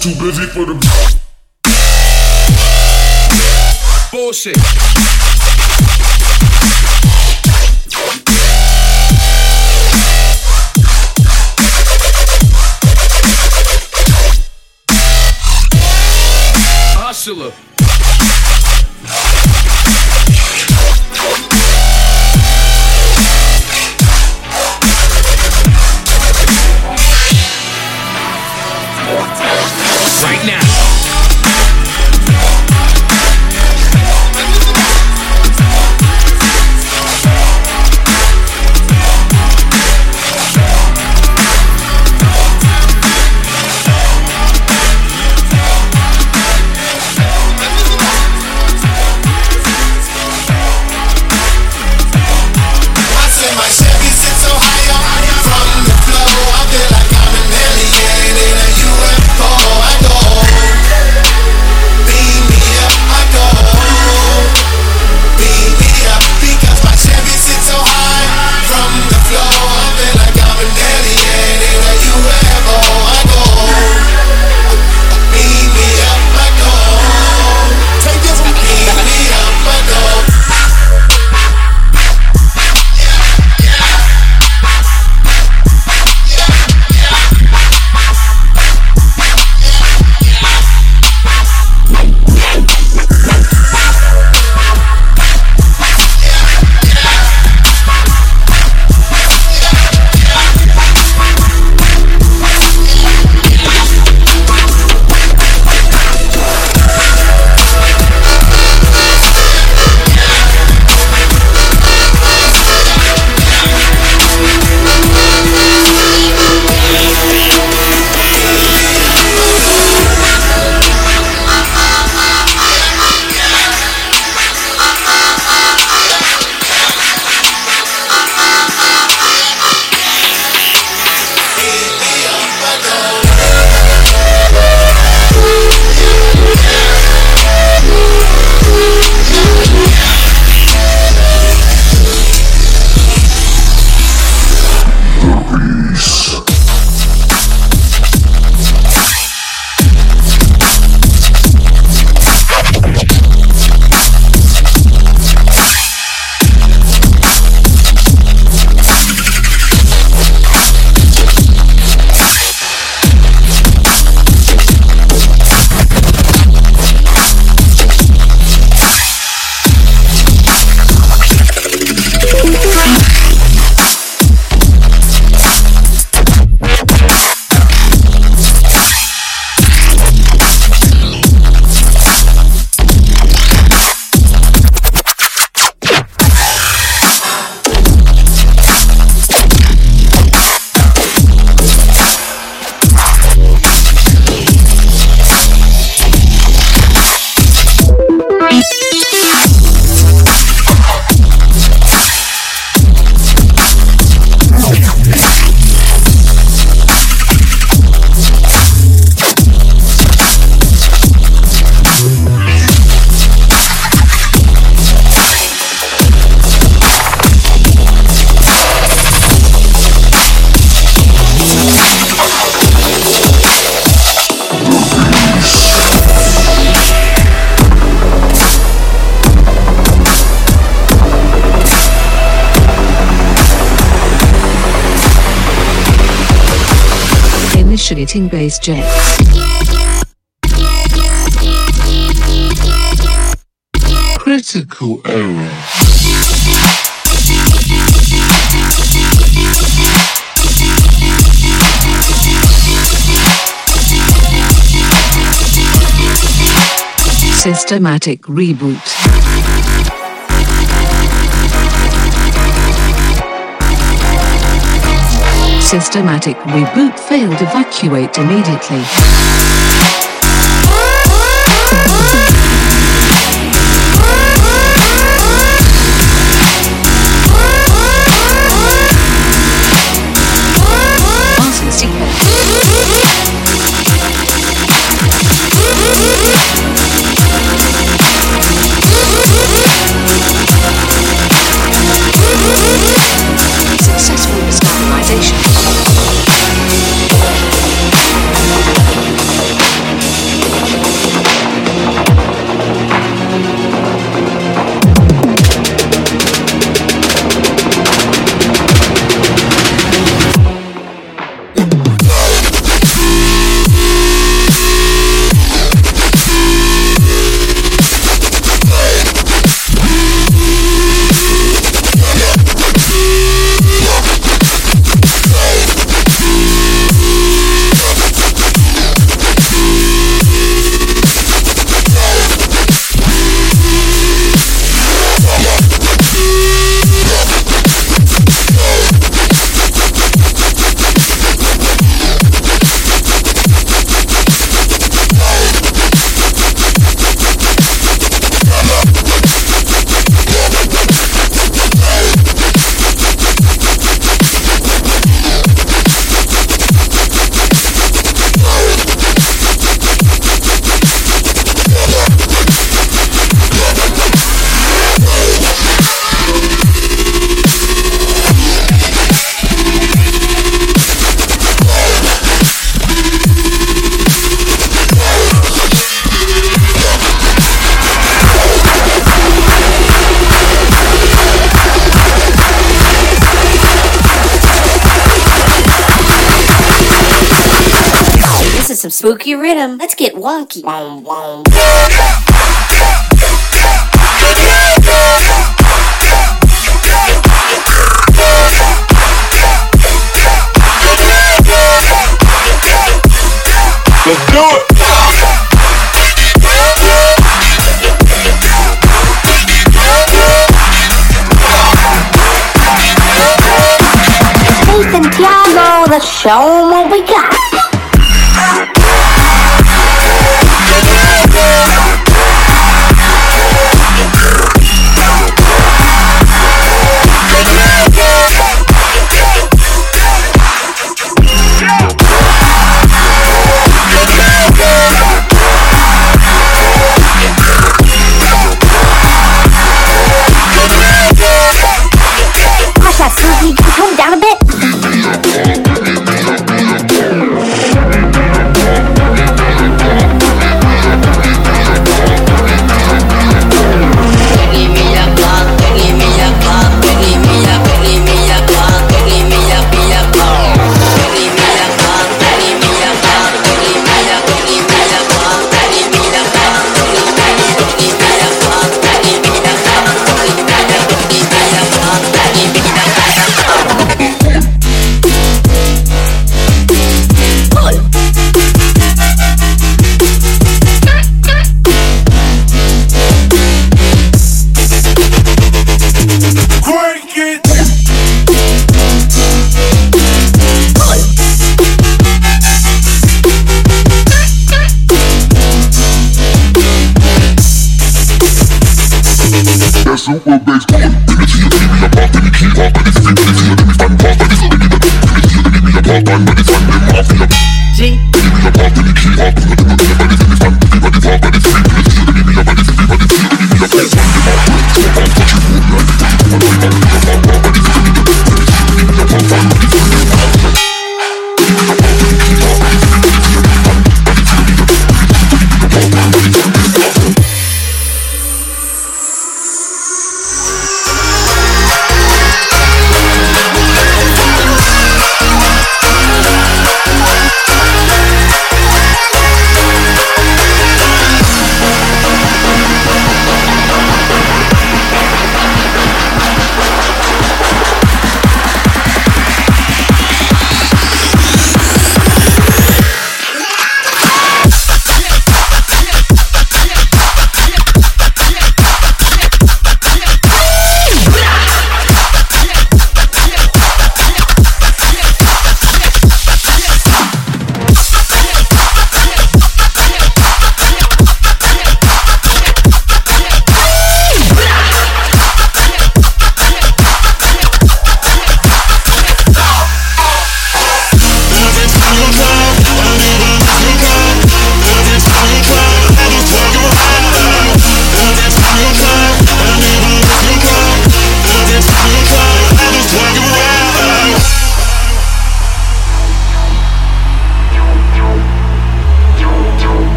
Too busy for the Bullshit. Hustler. Critical error. Systematic reboot. systematic reboot failed evacuate immediately. funky. Let's do it! Santiago, let's show them what we got.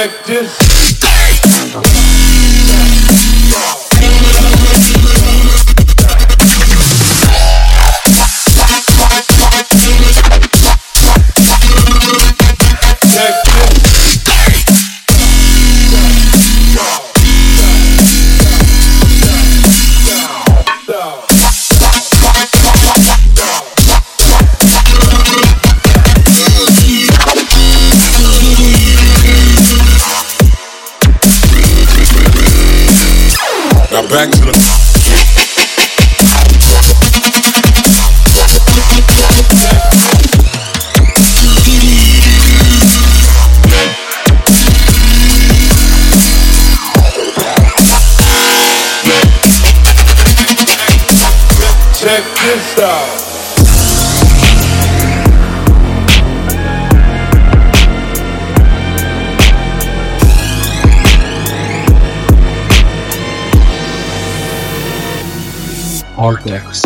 Check Artex. Artex.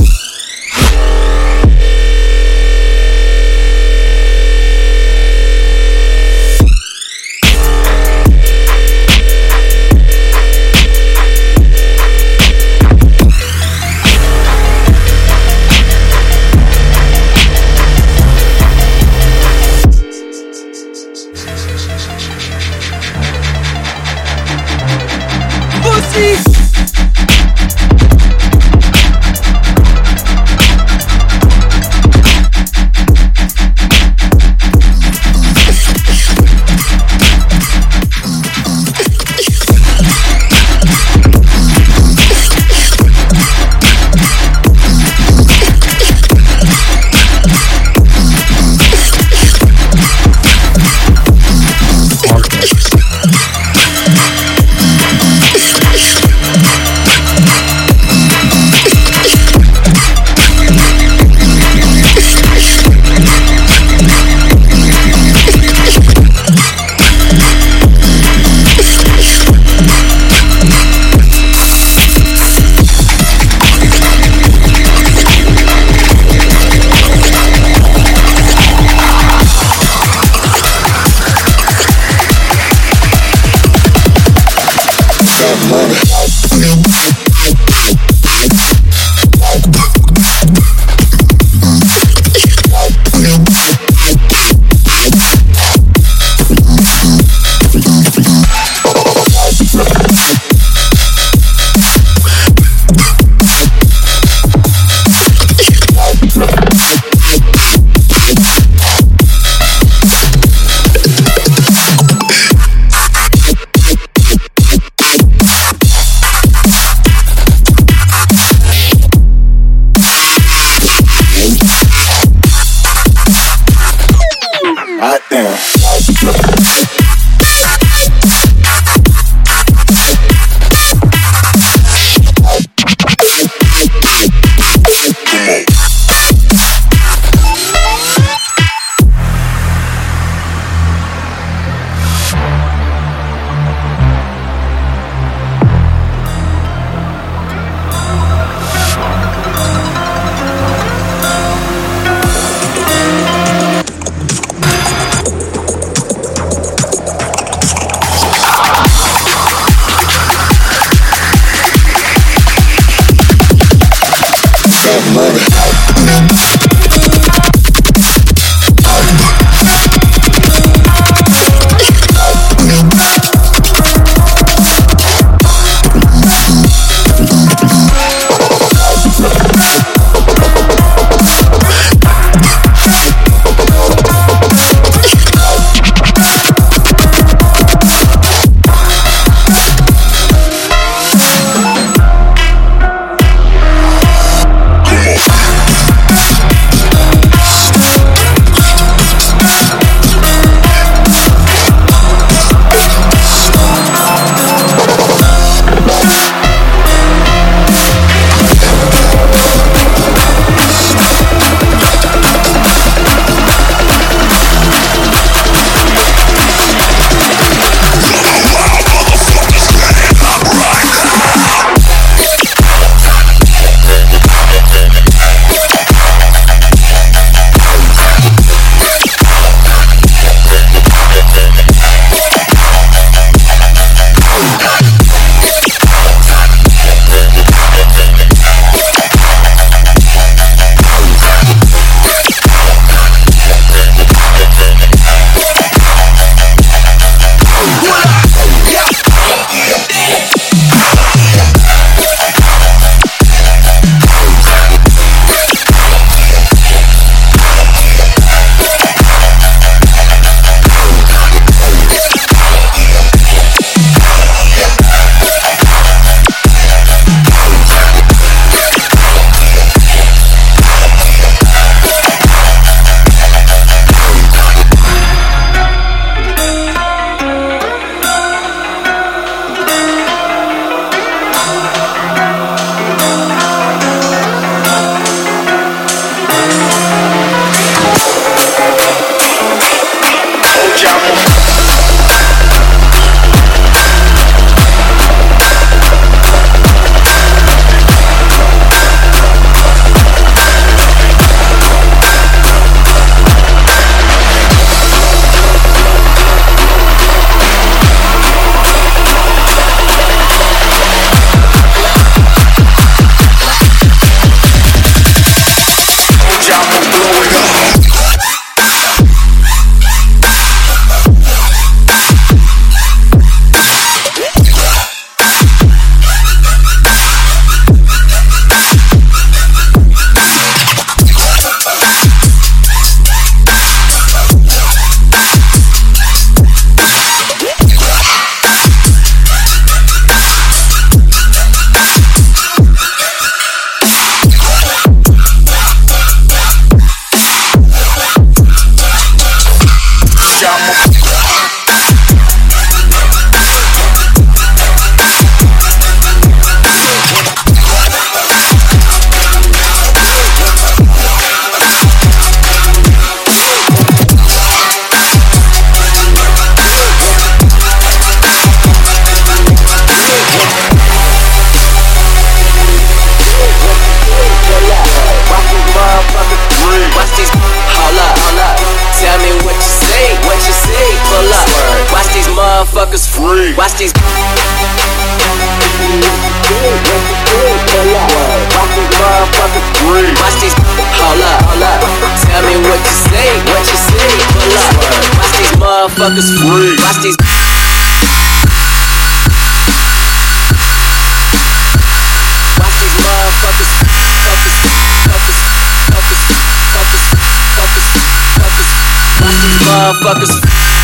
Motherfuckers free. Watch these. Watch these motherfuckers. Focus, focus, focus, focus, focus, focus. Watch these motherfuckers. free. Watch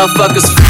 motherfuckers.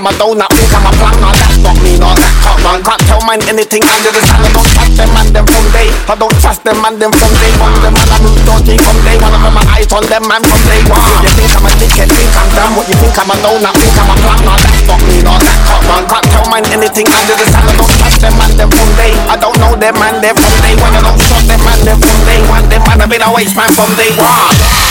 I'm a donut, think I'm a plan, no, that's not me, no, that can't run. Can't tell man anything under the sun. I don't trust them man, them from day. I don't trust them man, them from day one. Them man, I move dodgy from day one. I have my eyes on them man from day one. You think I'm a dickhead, think I'm dumb. What you think I'm a donut, think I'm a plan, no, that's not me, no, that can't run. Can't tell man anything under the sun. I don't trust them man, them from day. I don't know them man, them from day one. I don't trust them man, them from day one. Them man, I've been a waste man from day one.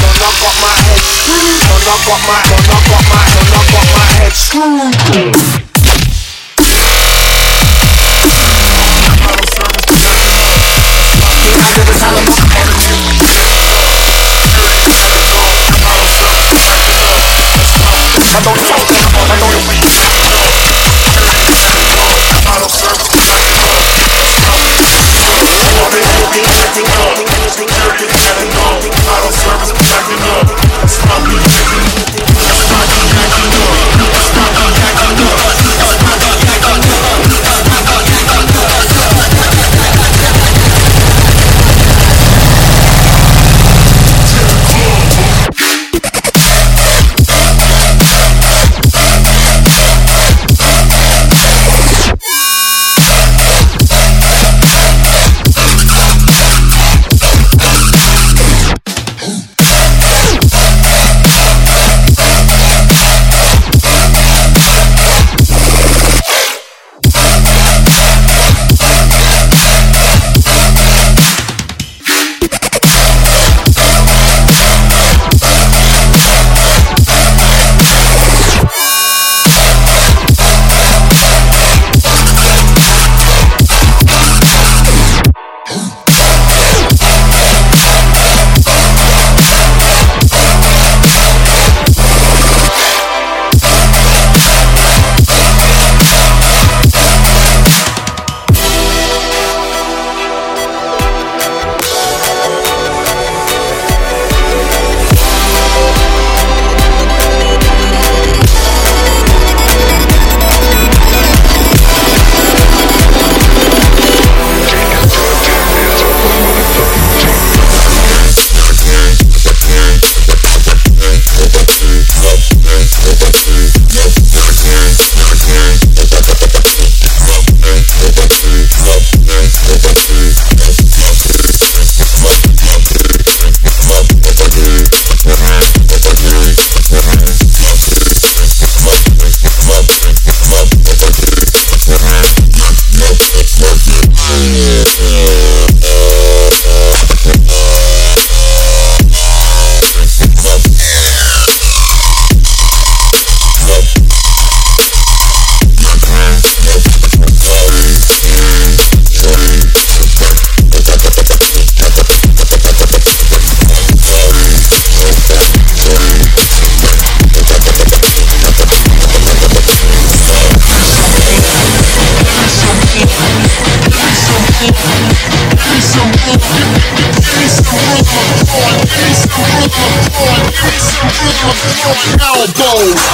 I got my, I got my, I got my head screwed. Yo!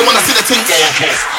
Thank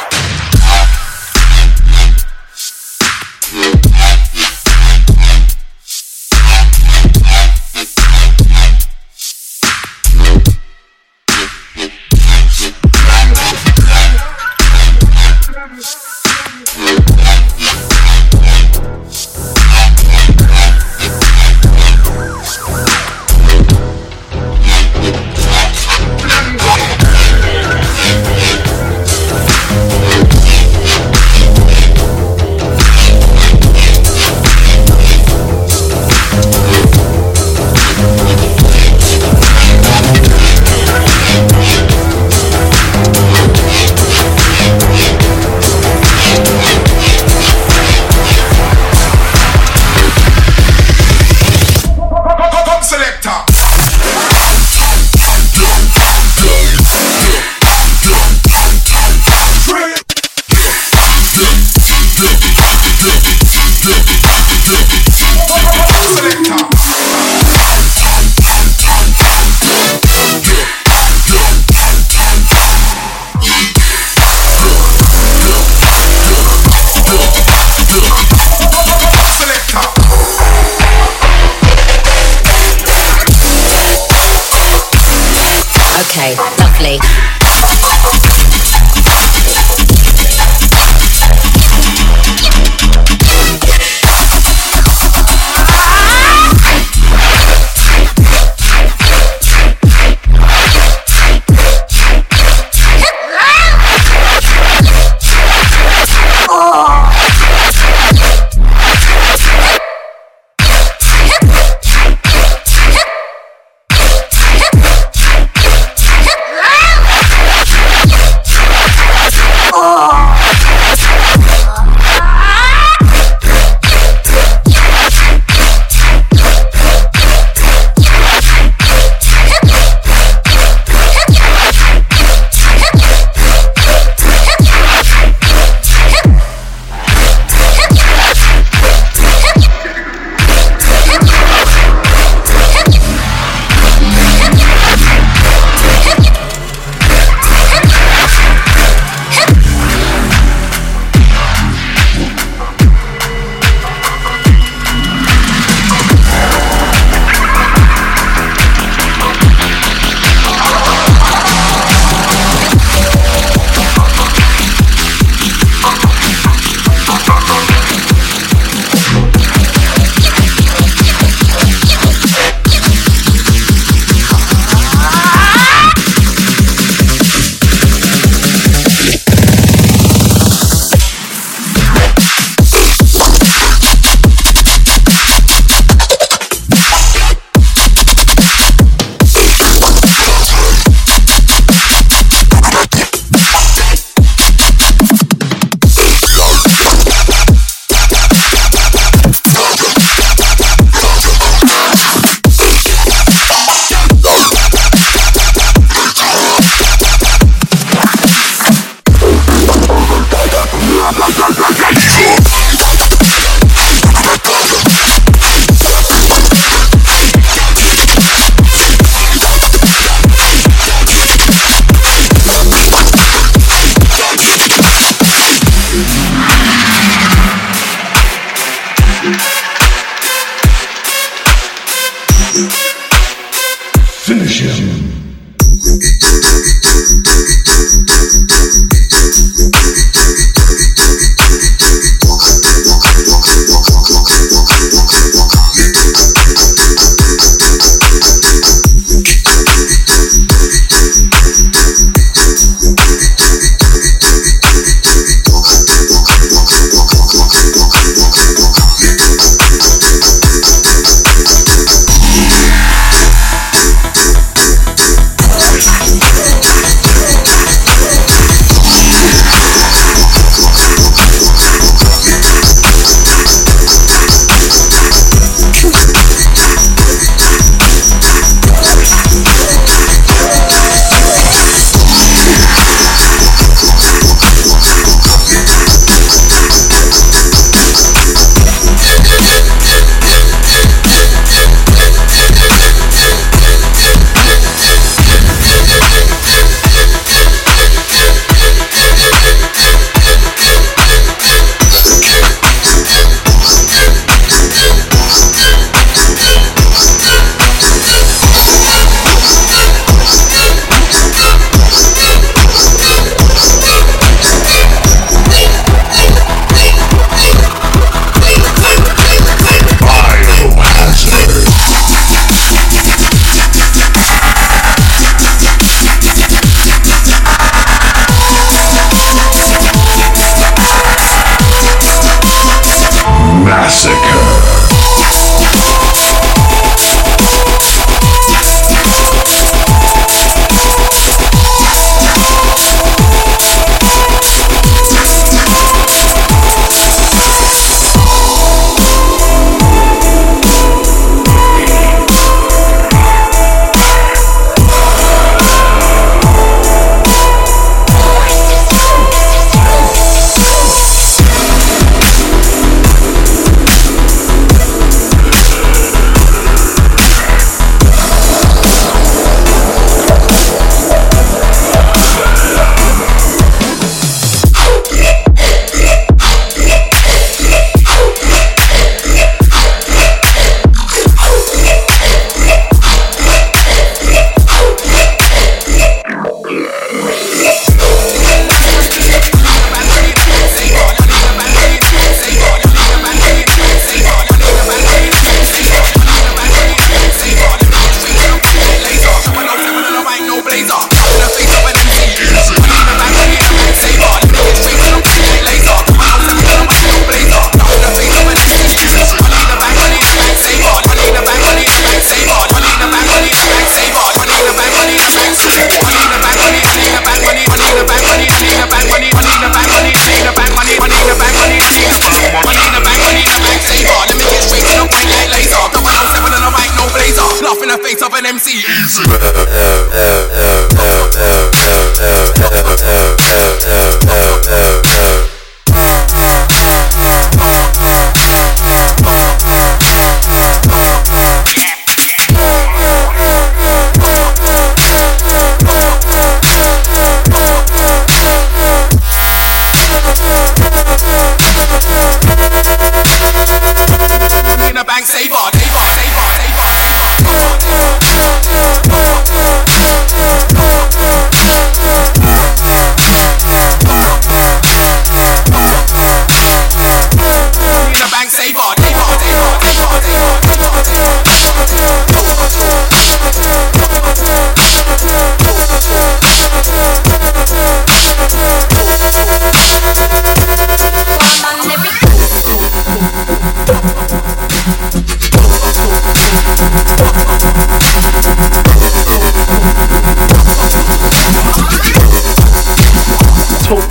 of an MC. Easy.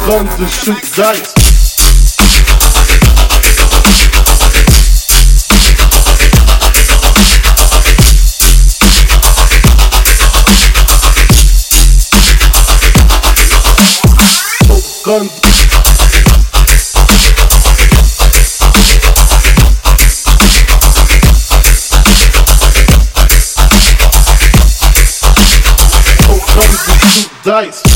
Guns to shoot dice. Guns. Shoot dice.